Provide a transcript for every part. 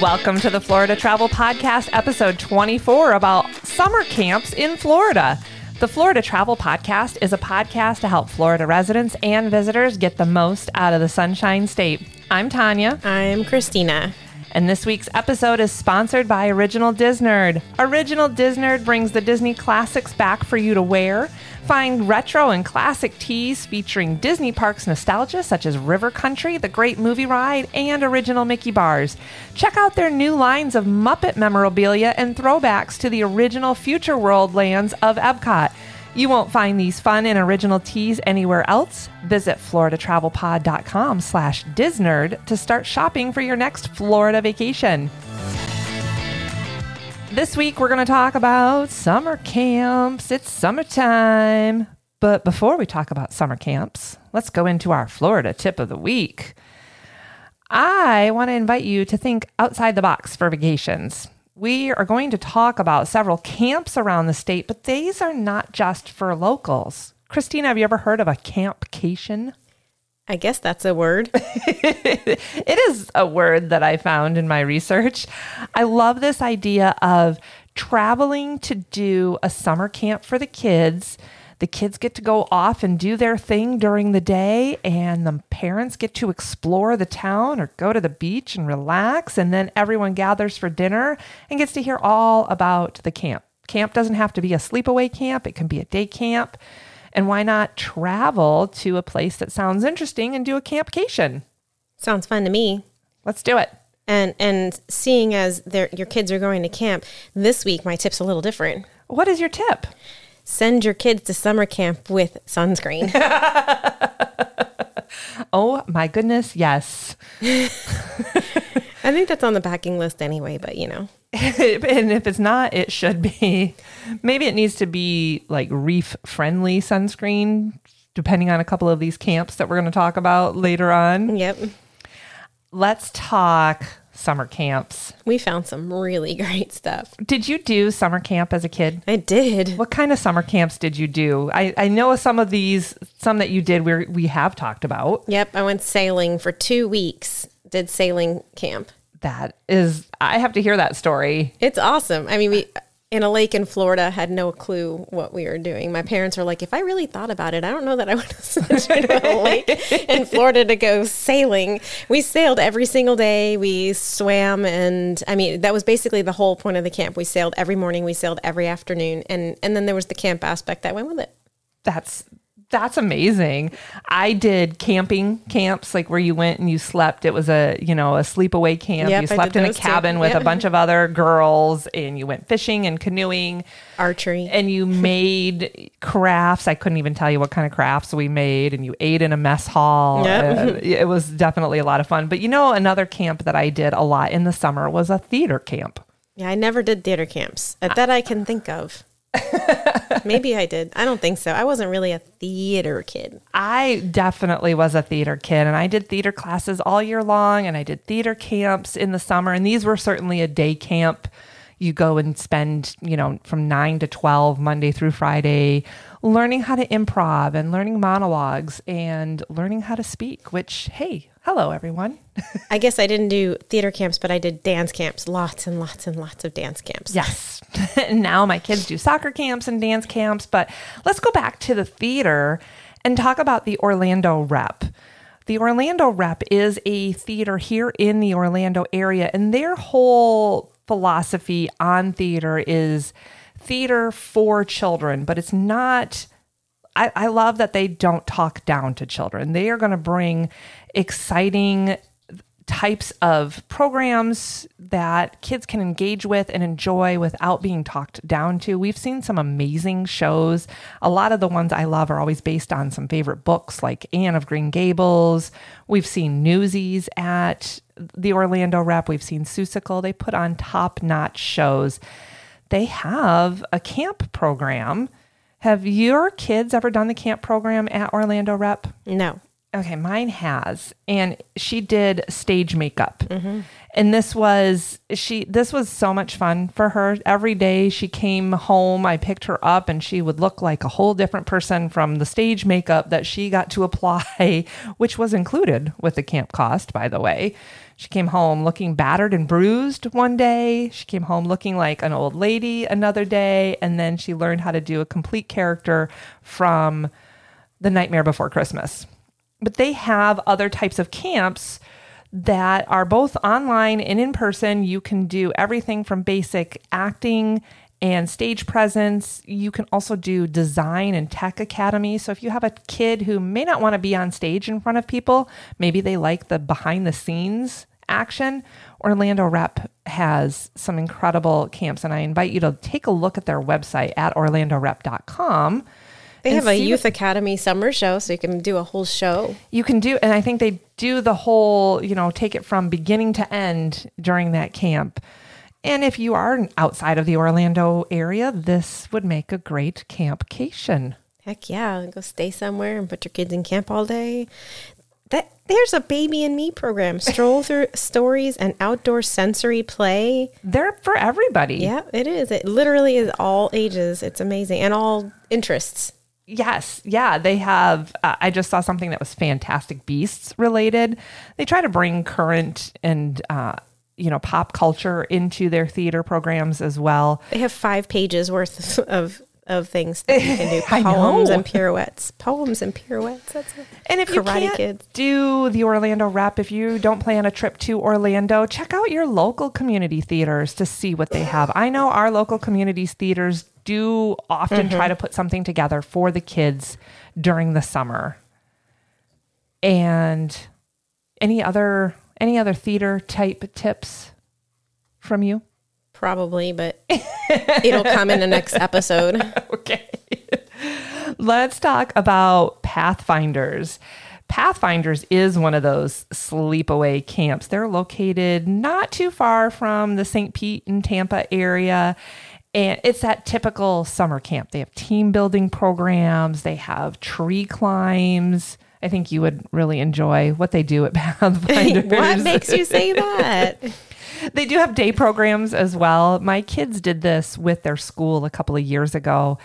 Welcome to the Florida Travel Podcast, episode 24 about summer camps in Florida. The Florida Travel Podcast is a podcast to help Florida residents and visitors get the most out of the Sunshine State. I'm Tanya. I'm Christina. And this week's episode is sponsored by Original Disnerd. Original Disnerd brings the Disney classics back for you to wear. Find retro and classic tees featuring Disney Parks nostalgia such as River Country, The Great Movie Ride, and original Mickey bars. Check out their new lines of Muppet memorabilia and throwbacks to the original Future World lands of Epcot. You won't find these fun and original tees anywhere else. Visit floridatravelpod.com slash disnerd to start shopping for your next Florida vacation. This week we're going to talk about summer camps. It's summertime. But before we talk about summer camps, let's go into our Florida tip of the week. I want to invite you to think outside the box for vacations. We are going to talk about several camps around the state, but these are not just for locals. Christina, have you ever heard of a campcation? I guess that's a word. it is a word that I found in my research. I love this idea of traveling to do a summer camp for the kids the kids get to go off and do their thing during the day, and the parents get to explore the town or go to the beach and relax. And then everyone gathers for dinner and gets to hear all about the camp. Camp doesn't have to be a sleepaway camp, it can be a day camp. And why not travel to a place that sounds interesting and do a campcation? Sounds fun to me. Let's do it. And and seeing as your kids are going to camp this week, my tip's a little different. What is your tip? Send your kids to summer camp with sunscreen. oh my goodness, yes. I think that's on the packing list anyway, but you know. and if it's not, it should be. Maybe it needs to be like reef friendly sunscreen, depending on a couple of these camps that we're going to talk about later on. Yep. Let's talk summer camps. We found some really great stuff. Did you do summer camp as a kid? I did. What kind of summer camps did you do? I, I know some of these, some that you did we we have talked about. Yep. I went sailing for two weeks, did sailing camp. That is, I have to hear that story. It's awesome. I mean, we, in a lake in Florida, had no clue what we were doing. My parents were like, if I really thought about it, I don't know that I would have sent you to a lake in Florida to go sailing. We sailed every single day. We swam, and I mean, that was basically the whole point of the camp. We sailed every morning. We sailed every afternoon, and and then there was the camp aspect that went with it. That's that's amazing. I did camping camps, like where you went and you slept. It was a, you know, a sleepaway camp. Yep, you slept in a cabin with a bunch of other girls and you went fishing and canoeing. Archery. And you made crafts. I couldn't even tell you what kind of crafts we made. And you ate in a mess hall. Yep. Uh, it was definitely a lot of fun. But you know, another camp that I did a lot in the summer was a theater camp. Yeah, I never did theater camps that I can think of. Maybe I did. I don't think so. I wasn't really a theater kid. I definitely was a theater kid, and I did theater classes all year long, and I did theater camps in the summer, and these were certainly a day camp. You go and spend, you know, from nine to 12, Monday through Friday, learning how to improv and learning monologues and learning how to speak, which, hey, Hello, everyone. I guess I didn't do theater camps, but I did dance camps, lots and lots and lots of dance camps. Yes. now my kids do soccer camps and dance camps, but let's go back to the theater and talk about the Orlando Rep. The Orlando Rep is a theater here in the Orlando area, and their whole philosophy on theater is theater for children, but it's not. I, I love that they don't talk down to children. They are going to bring exciting types of programs that kids can engage with and enjoy without being talked down to. We've seen some amazing shows. A lot of the ones I love are always based on some favorite books like Anne of Green Gables. We've seen Newsies at the Orlando Rep. We've seen Seussical. They put on top notch shows. They have a camp program. Have your kids ever done the camp program at Orlando Rep? No. Okay, mine has, and she did stage makeup, Mm-hmm. and this was she. This was so much fun for her. Every day she came home, I picked her up, and she would look like a whole different person from the stage makeup that she got to apply, which was included with the camp cost, by the way. She came home looking battered and bruised one day. She came home looking like an old lady another day, and then she learned how to do a complete character from The Nightmare Before Christmas but they have other types of camps that are both online and in person. You can do everything from basic acting and stage presence. You can also do design and tech academy. So if you have a kid who may not want to be on stage in front of people, maybe they like the behind the scenes action, Orlando Rep has some incredible camps. And I invite you to take a look at their website at orlandorep.com. They have a see what- youth academy summer show, so you can do a whole show. you can do and i think they do the whole you know take it from beginning to end during that camp and if you are outside of the orlando area this would make a great campcation Heck yeah, go stay somewhere and put your kids in camp all day. That there's a baby and me program. Stroll through stories and outdoor sensory play. they're for everybody Yeah, it is. It literally is all ages. It's amazing and all interests. Yes, yeah, they have. Uh, I just saw something that was Fantastic Beasts related. They try to bring current and uh, you know pop culture into their theater programs as well. They have five pages worth of of things that you can do. Poems and pirouettes. Poems and pirouettes. That's it. And if you Karate can't Kids. do the Orlando rep, if you don't plan a trip to Orlando, check out your local community theaters to see what they have. I know our local community theaters do often Mm-hmm. try to put something together for the kids during the summer. And any other any other theater type tips from you? Probably, but it'll come in the next episode. okay. Let's talk about Pathfinders. Pathfinders is one of those sleepaway camps. They're located not too far from the St. Pete and Tampa area. And it's that typical summer camp. They have team building programs, they have tree climbs. I think you would really enjoy what they do at Pathfinders. what makes you say that? They do have day programs as well. My kids did this with their school a couple of years ago,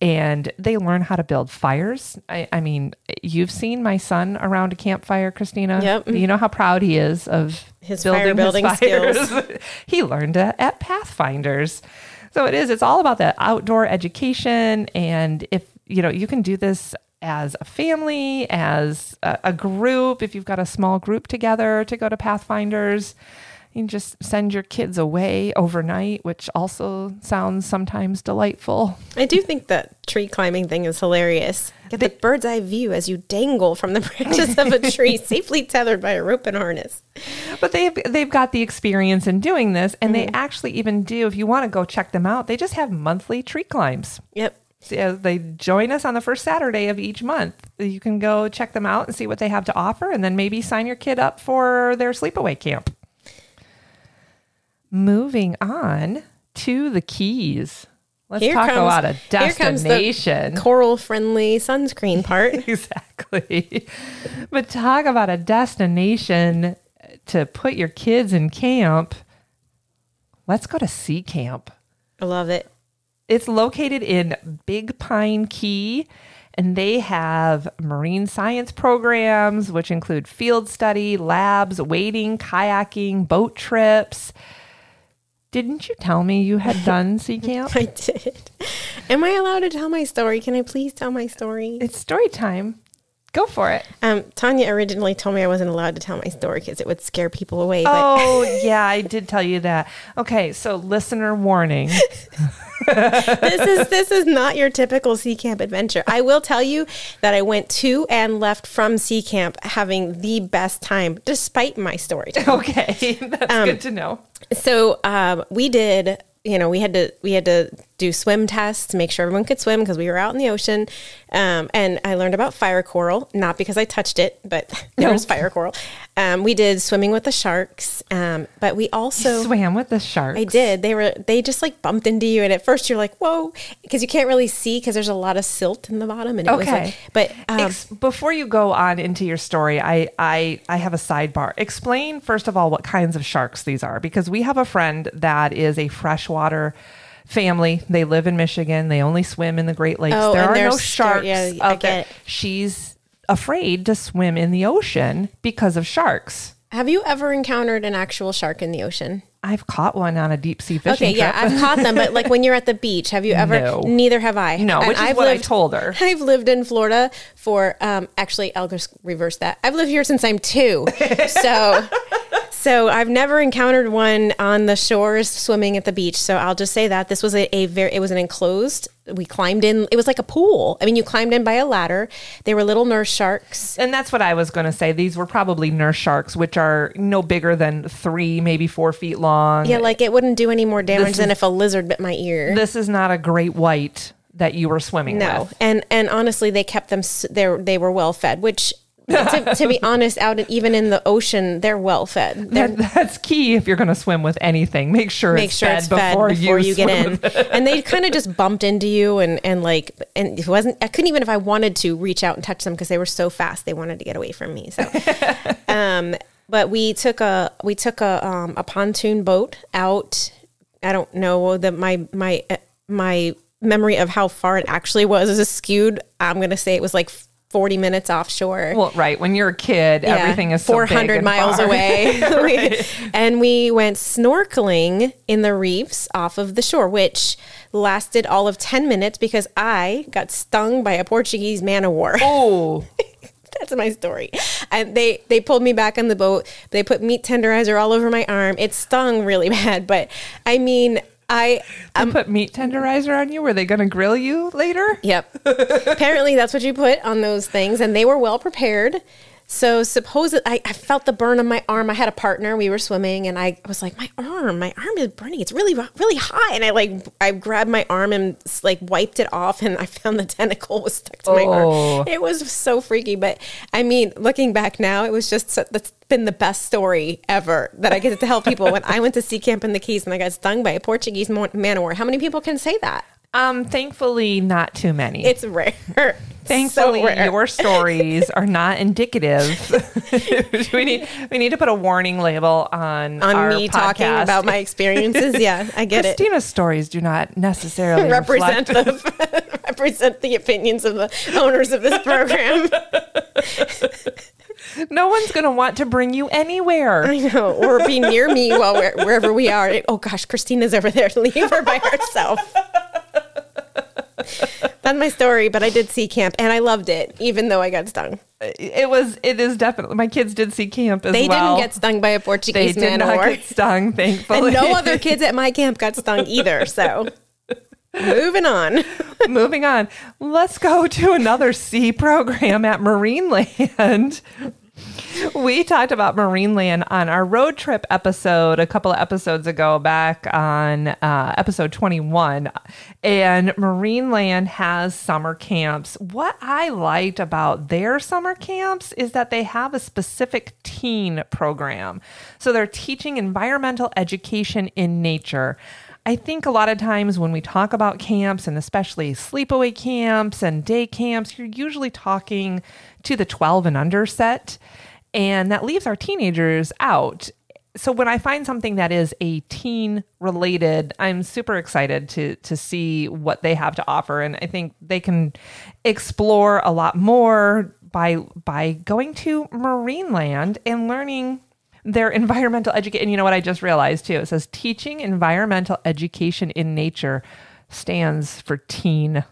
and they learn how to build fires. I, I mean, you've seen my son around a campfire, Christina. Yep. You know how proud he is of His fire building skills. he learned it at Pathfinders. So it is. It's all about that outdoor education, and if you know, you can do this as a family, as a, a group. If you've got a small group together to go to Pathfinders, you can just send your kids away overnight, which also sounds sometimes delightful. I do think that tree climbing thing is hilarious. Get the bird's eye view as you dangle from the branches of a tree, safely tethered by a rope and harness. But they've they've got the experience in doing this, and they mm-hmm. actually even do. If you want to go check them out, they just have monthly tree climbs. Yep. So, they join us on the first Saturday of each month. You can go check them out and see what they have to offer, and then maybe sign your kid up for their sleepaway camp. Moving on to the Keys. Let's Here talk comes- about a here comes the destination. Coral friendly sunscreen part. exactly. But talk about a destination to put your kids in camp. Let's go to Sea Camp. I love it. It's located in Big Pine Key, and they have marine science programs, which include field study, labs, wading, kayaking, boat trips. Didn't you tell me you had done Sea Camp? I did. Am I allowed to tell my story? Can I please tell my story? It's story time. Go for it. Um, Tanya originally told me I wasn't allowed to tell my story because it would scare people away. But Oh, yeah, I did tell you that. Okay, so listener warning. this is this is not your typical sea camp adventure. I will tell you that I went to and left from sea camp having the best time, despite my story. time. Okay, that's Um, good to know. So um, we did, you know, we had to we had to do swim tests, make sure everyone could swim because we were out in the ocean. Um, and I learned about fire coral, not because I touched it, but there was fire coral. Um, we did swimming with the sharks, um, but we also Swam with the sharks. I did. They were they just like bumped into you, and at first you're like, "Whoa," because you can't really see because there's a lot of silt in the bottom. And it was Okay. like, but um, Ex- before you go on into your story, I, I I have a sidebar. Explain first of all what kinds of sharks these are, because we have a friend that is a freshwater family. They live in Michigan. They only swim in the Great Lakes. Oh, there are no sharks yeah, I get it. She's afraid to swim in the ocean because of sharks. have you ever encountered an actual shark in the ocean? I've caught one on a deep sea fishing Okay, yeah, trip. I've caught them, but like when you're at the beach, have you ever? No. Neither have I. No, And which is what I told her. I've lived in Florida for um, actually, I'll just reverse that. I've lived here since I'm two, so so I've never encountered one on the shores swimming at the beach. So I'll just say that this was a, a very it was an enclosed. We climbed in. It was like a pool. I mean, you climbed in by a ladder. They were little nurse sharks. And that's what I was going to say. These were probably nurse sharks, which are no bigger than three, maybe four feet long. Yeah, like it wouldn't do any more damage This than is- if a lizard bit my ear. This is not a great white that you were swimming with No, with. and and honestly, they kept them. They they were well fed. Which, to, to be honest, out in, even in the ocean, they're well fed. They're That, that's key if you're going to swim with anything. Make sure make it's sure fed it's fed before, before, you, get in. and they kind of just bumped into you, and and like, and it wasn't. I couldn't even if I wanted to reach out and touch them because they were so fast. They wanted to get away from me. So, um, but we took a we took a um, a pontoon boat out. I don't know that my my uh, my memory of how far it actually was is skewed. I'm gonna say it was like 40 minutes offshore. Well, right. When you're a kid, Yeah, everything is so big 400 and miles far. away. We- and we went snorkeling in the reefs off of the shore, which lasted all of 10 minutes because I got stung by a Portuguese man of war. Oh, That's my story. And they they pulled me back on the boat. They put meat tenderizer all over my arm. It stung really bad, but I mean, I I put meat tenderizer on you. Were they going to grill you later? Yep. Apparently, that's what you put on those things, and they were well prepared. So suppose I, I felt the burn on my arm. I had a partner. We were swimming, and I was like, my arm, my arm is burning. It's really, really hot. And I like, I grabbed my arm and like wiped it off, and I found the tentacle was stuck to my Oh. arm. It was so freaky. But I mean, looking back now, it was just that's been the best story ever that I get to tell people. when I went to sea camp in the Keys and I got stung by a Portuguese man o' war. How many people can say that? Um, thankfully, not too many. It's rare. Thankfully, So rare. your stories are not indicative. we need we need to put a warning label on on me talking about my experiences. Yeah, I get it. Christina's stories do not necessarily Represent the represent the opinions of the owners of this program. No one's going to want to bring you anywhere. I know, or be near me while we're wherever we are. Oh gosh, Christina's over there. Leave her by herself. That's my story, but I did sea camp and I loved it, even though I got stung. It was. It is definitely. My kids did sea camp as They well. didn't get stung by a Portuguese man horse. They did man not or get stung. Thankfully, and no other kids at my camp got stung either. So moving on. Moving on, let's go to another sea program at Marineland. We talked about Marineland on our road trip episode a couple of episodes ago, back on uh, episode 21. And Marineland has summer camps. What I liked about their summer camps is that they have a specific teen program. So they're teaching environmental education in nature. I think a lot of times when we talk about camps and especially sleepaway camps and day camps, you're usually talking to the 12 and under set, and that leaves our teenagers out. So when I find something that is a teen related, I'm super excited to to see what they have to offer and I think they can explore a lot more by by going to Marineland and learning their environmental education. And you know what I just realized too? It says teaching environmental education in nature stands for teen.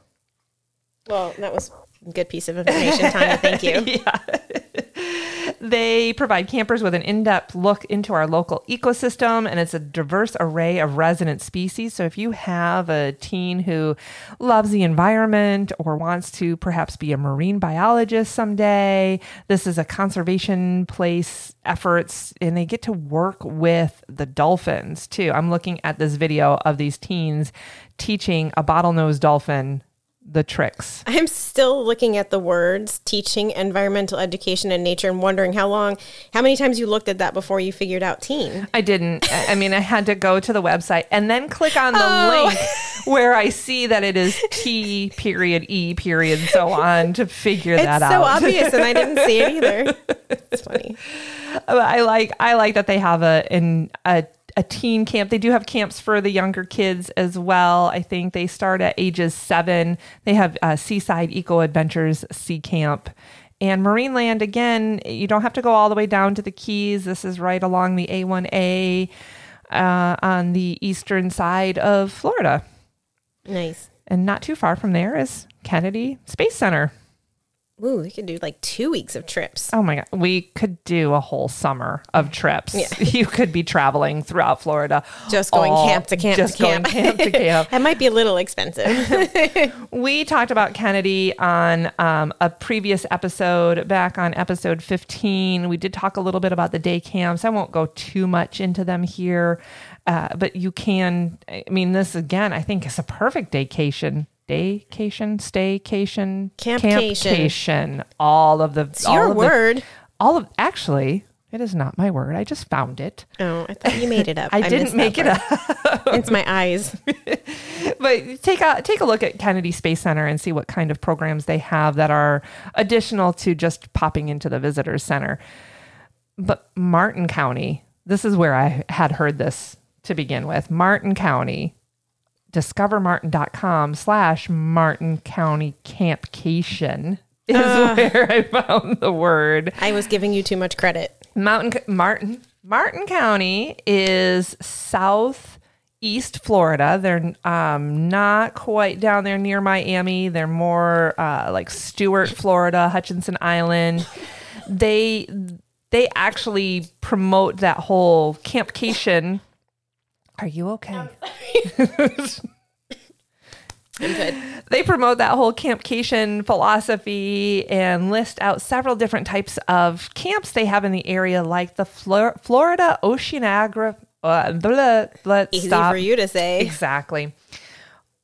Well, that was a good piece of information, Tanya. Thank you. They provide campers with an in depth look into our local ecosystem, and it's a diverse array of resident species. So, if you have a teen who loves the environment or wants to perhaps be a marine biologist someday, this is a conservation place efforts, and they get to work with the dolphins too. I'm looking at this video of these teens teaching a bottlenose dolphin the tricks. I'm still looking at the words teaching environmental education and nature and wondering how long, how many times you looked at that before you figured out teen. I didn't. I mean, I had to go to the website and then click on the oh. link where I see that it is T period E period so on to figure it's that out. It's so obvious, and I didn't see it either. It's funny. I like I like that they have a in a a teen camp. They do have camps for the younger kids as well. I think they start at ages seven. They have uh, Seaside Eco Adventures Sea Camp. And Marineland, again, you don't have to go all the way down to the Keys. This is right along the A1A uh, on the eastern side of Florida. Nice. And not too far from there is Kennedy Space Center. Ooh, we could do like two weeks of trips. Oh my God. We could do a whole summer of trips. Yeah. You could be traveling throughout Florida. Just going all, camp to camp just to camp. camp to camp. that might be a little expensive. we talked about Kennedy on um, a previous episode, back on episode 15. We did talk a little bit about the day camps. I won't go too much into them here. Uh, but you can, I mean, this again, I think is a perfect vacation staycation, campcation, campcation all of the it's all your of word. The, all of actually, it is not my word. I just found it. Oh, I thought you made it up. I, I didn't make it up. it's my eyes. but take a take a look at Kennedy Space Center and see what kind of programs they have that are additional to just popping into the visitors center. But Martin County, this is where I had heard this to begin with. Martin County discovermartin.com slash Martin County Campcation is uh, where I found the word. I was giving you too much credit. Mountain Martin Martin County is south East Florida. They're um, not quite down there near Miami. They're more uh, like Stuart, Florida, Hutchinson Island. They they actually promote that whole campcation are you okay? I'm good. They promote that whole campcation philosophy and list out several different types of camps they have in the area, like the Flor- Florida Oceanographic. Uh, blah, blah, Easy stop. for you to say. Exactly.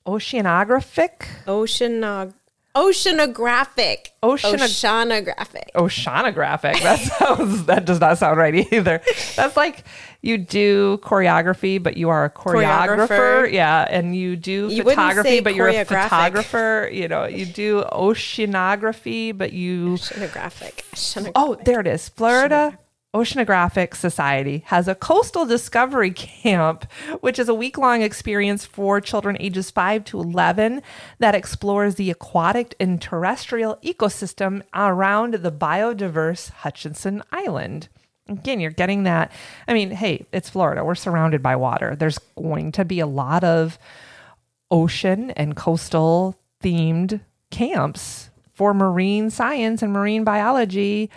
Oceanographic. Oceanog. Oceanographic. Oceanographic. Oceanographic. That sounds that does not sound right either. That's like you do choreography, but you are a choreographer. choreographer. Yeah, and you do you photography, but you're a photographer. You know, you do oceanography, but you oceanographic. oceanographic. Oh, there it is. Florida Oceanographic Society has a coastal discovery camp, which is a week long experience for children ages 5 to 11 that explores the aquatic and terrestrial ecosystem around the biodiverse Hutchinson Island. Again, you're getting that. I mean, hey, it's Florida. We're surrounded by water. There's going to be a lot of ocean and coastal themed camps for marine science and marine biology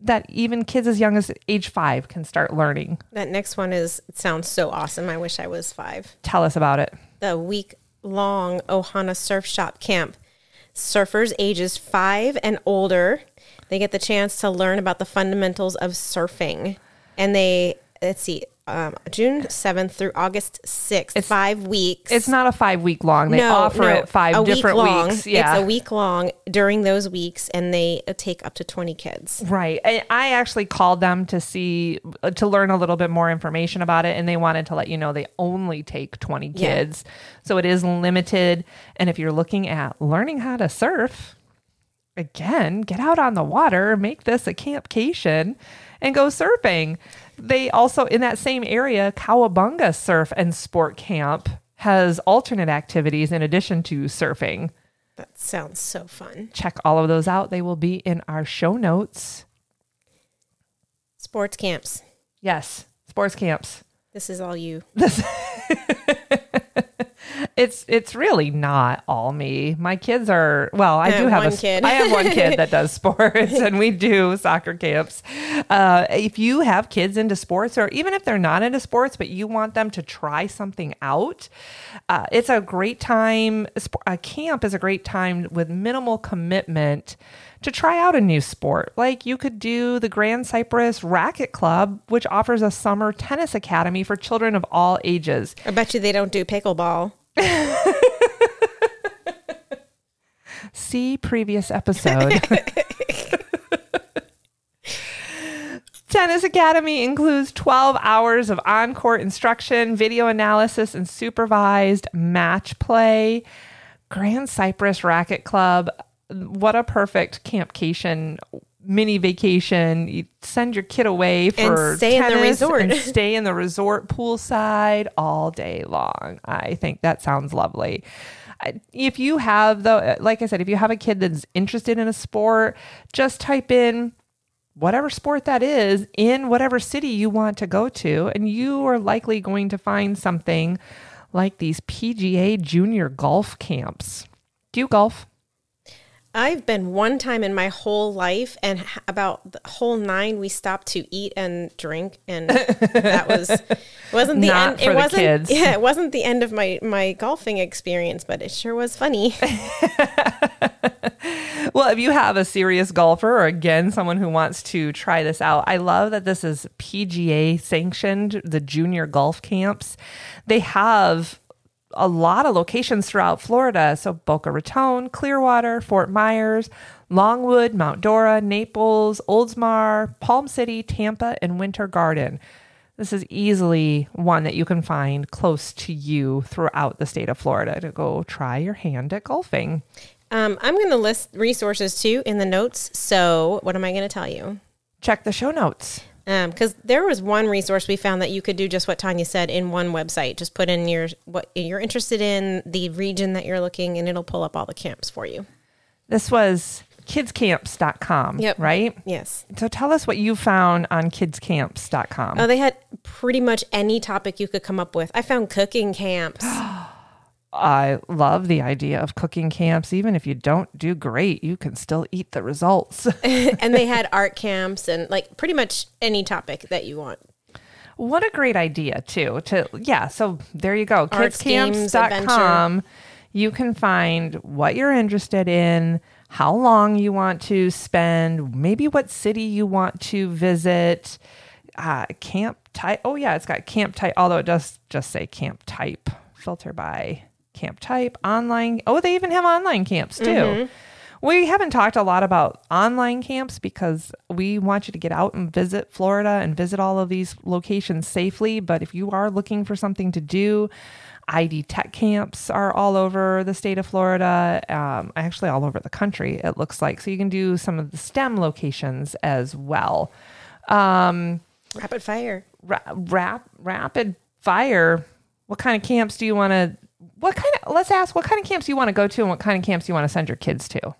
that even kids as young as age five can start learning. That next one is sounds so awesome. I wish I was five. Tell us about it. The week long Ohana Surf Shop Camp. Surfers ages five and older, they get the chance to learn about the fundamentals of surfing. And they let's see, um, June 7th through August 6th, it's, five weeks. It's not a five week long. They no, offer no, it five different week long. weeks. Yeah. It's a week long during those weeks, and they take up to 20 kids. Right. I actually called them to see, to learn a little bit more information about it, and they wanted to let you know they only take 20 kids. Yeah. So it is limited. And if you're looking at learning how to surf, again, get out on the water, make this a campcation, and go surfing they also in that same area, Cowabunga Surf and Sport Camp has alternate activities in addition to surfing. That sounds so fun. Check all of those out. They will be in our show notes. Sports camps. Yes, sports camps. This is all you. it's it's really not all me. My kids are well. I I do have have a, kid. I have one kid that does sports, and we do soccer camps. Uh, if you have kids into sports, or even if they're not into sports, but you want them to try something out, uh, it's a great time. A camp is a great time with minimal commitment to try out a new sport. Like you could do the Grand Cypress Racket Club, which offers a summer tennis academy for children of all ages. I bet you they don't do pickleball. See previous episode. Tennis Academy includes 12 hours of on court instruction, video analysis, and supervised match play. Grand Cypress Racket Club, what a perfect campcation mini vacation. You send your kid away for and stay in the resort. and stay in the resort poolside all day long. I think that sounds lovely. If you have though, uh, like I said, if you have a kid that's interested in a sport, just type in whatever sport that is in whatever city you want to go to, and you are likely going to find something like these PGA junior golf camps. Do you golf? I've been one time in my whole life, and about the whole nine, we stopped to eat and drink, and that was wasn't the Not end. it the wasn't kids. yeah, it wasn't the end of my my golfing experience, but it sure was funny. Well, if you have a serious golfer or again someone who wants to try this out, I love that this is PGA sanctioned, the junior golf camps. They have a lot of locations throughout Florida. So Boca Raton, Clearwater, Fort Myers, Longwood, Mount Dora, Naples, Oldsmar, Palm City, Tampa, and Winter Garden. This is easily one that you can find close to you throughout the state of Florida to go try your hand at golfing. Um, I'm going to list resources too in the notes. So, what am I going to tell you? Check the show notes. Um, because there was one resource we found that you could do just what Tanya said in one website. Just put in your what you're interested in, the region that you're looking, and it'll pull up all the camps for you. This was kidscamps.com, Yep. right? Yes. So tell us what you found on kidscamps.com. Oh, they had pretty much any topic you could come up with. I found cooking camps. I love the idea of cooking camps. Even if you don't do great, you can still eat the results. and they had art camps and like pretty much any topic that you want. what a great idea, too. To yeah, so there you go. Arts, games, Kidscamps.com. You can find what you're interested in, how long you want to spend, maybe what city you want to visit. Uh, camp type. Oh yeah, it's got camp type. Although it does just say camp type. Filter by camp type. Online. Oh, they even have online camps too. We haven't talked a lot about online camps because we want you to get out and visit Florida and visit all of these locations safely. But if you are looking for something to do, ID Tech camps are all over the state of Florida, um, actually all over the country, it looks like. So you can do some of the STEM locations as well. Um, Rapid fire. ra- rap, rapid fire. What kind of camps do you want to? What kind of? Let's ask. What kind of camps you want to go to, and what kind of camps you want to send your kids to?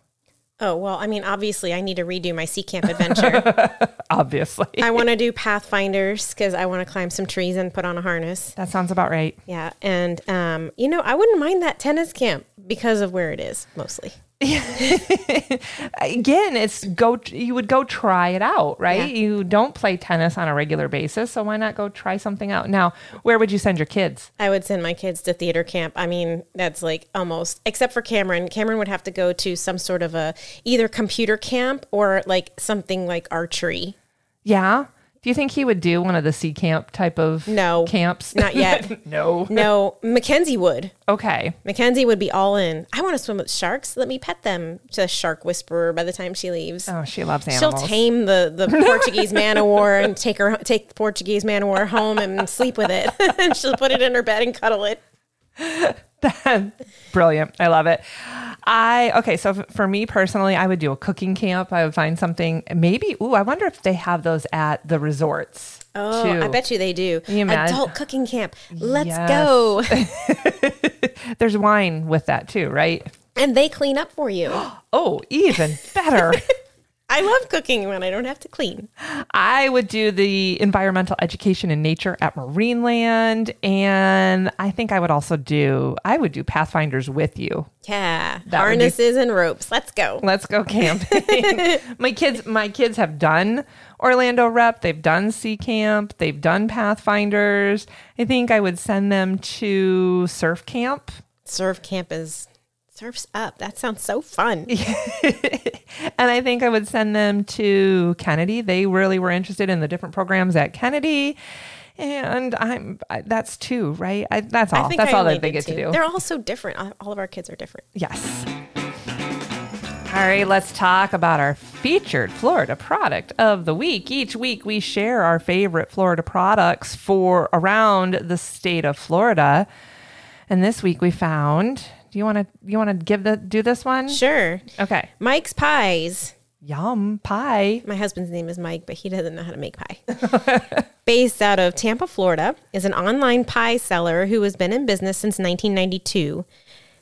Oh, well, I mean, obviously, I need to redo my sea camp adventure. Obviously, I want to do pathfinders because I want to climb some trees and put on a harness. that sounds about right. Yeah. And, um, you know, I wouldn't mind that tennis camp because of where it is mostly. Again, it's go. You would go try it out, right? Yeah. You don't play tennis on a regular basis, so why not go try something out? Now, where would you send your kids? I would send my kids to theater camp. I mean, that's like almost, except for Cameron. Cameron would have to go to some sort of a either computer camp or like something like archery. Yeah. Do you think he would do one of the sea camp type of No, camps? not yet. no. No, Mackenzie would. Okay. Mackenzie would be all in. I want to swim with sharks. Let me pet them. To a shark whisperer by the time she leaves. Oh, she loves animals. She'll tame the, the Portuguese man o' war and take her take the Portuguese man o' war home and sleep with it. and she'll put it in her bed and cuddle it. Brilliant. I love it. I okay, so f- for me personally, I would do a cooking camp. I would find something maybe ooh, I wonder if they have those at the resorts. Oh, too. I bet you they do. you Adult cooking camp. Let's Yes. go. There's wine with that too, right? and they clean up for you. Oh, even better. I love cooking when I don't have to clean. I would do the environmental education in nature at Marineland. And I think I would also do, I would do Pathfinders with you. Yeah, That would be- harnesses and ropes. Let's go. Let's go camping. my kids, my kids have done Orlando Rep. They've done Sea Camp. They've done Pathfinders. I think I would send them to surf camp. Surf camp is surfs up. That sounds so fun. And I think I would send them to Kennedy. They really were interested in the different programs at Kennedy. And I'm I, that's two, right? I, that's all. That's I all that they get to do. They're all so different. All- All of our kids are different. Yes. All right, let's talk about our featured Florida product of the week. Each week we share our favorite Florida products for around the state of Florida. And this week we found, do you want to you want to give the do this one? Sure. Okay. Mike's Pies. Yum pie. My husband's name is Mike, but he doesn't know how to make pie. Based out of Tampa, Florida, is an online pie seller who has been in business since 1992.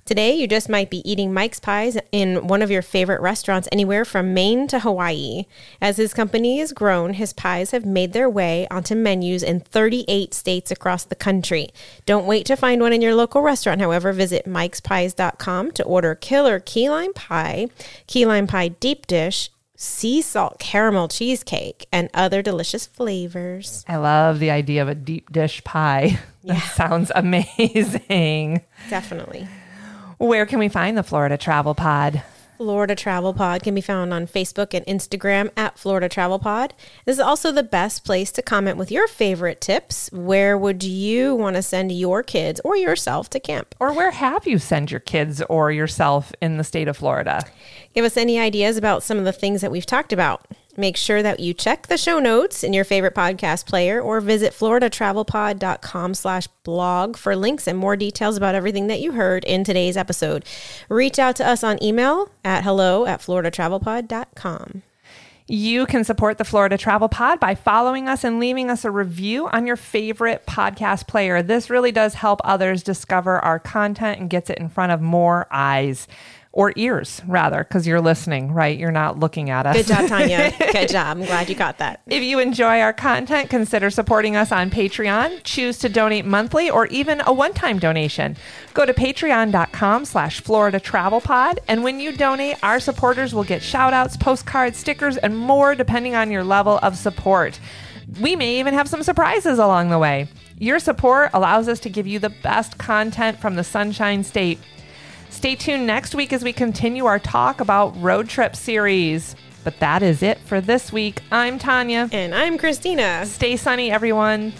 Today, you just might be eating Mike's Pies in one of your favorite restaurants anywhere from Maine to Hawaii. As his company has grown, his pies have made their way onto menus in 38 states across the country. Don't wait to find one in your local restaurant, however. Visit mikespies.com to order killer key lime pie, key lime pie deep dish, sea salt caramel cheesecake, and other delicious flavors. I love the idea of a deep dish pie. That sounds amazing. Definitely. Where can we find the Florida Travel Pod? Florida Travel Pod can be found on Facebook and Instagram at Florida Travel Pod. This is also the best place to comment with your favorite tips. Where would you want to send your kids or yourself to camp? Or where have you sent your kids or yourself in the state of Florida? Give us any ideas about some of the things that we've talked about. Make sure that you check the show notes in your favorite podcast player or visit floridatravelpod.com slash blog for links and more details about everything that you heard in today's episode. Reach out to us on email at hello at floridatravelpod.com. You can support the Florida Travel Pod by following us and leaving us a review on your favorite podcast player. This really does help others discover our content and gets it in front of more eyes or ears, rather, because you're listening, right? You're not looking at us. Good job, Tanya. Good job. I'm glad you got that. If you enjoy our content, consider supporting us on Patreon. Choose to donate monthly or even a one-time donation. Go to patreon.com slash Florida Travel Pod. And when you donate, our supporters will get shout outs, postcards, stickers, and more depending on your level of support. We may even have some surprises along the way. Your support allows us to give you the best content from the Sunshine State. Stay tuned next week as we continue our talk about road trip series. But that is it for this week. I'm Tanya. And I'm Christina. Stay sunny, everyone.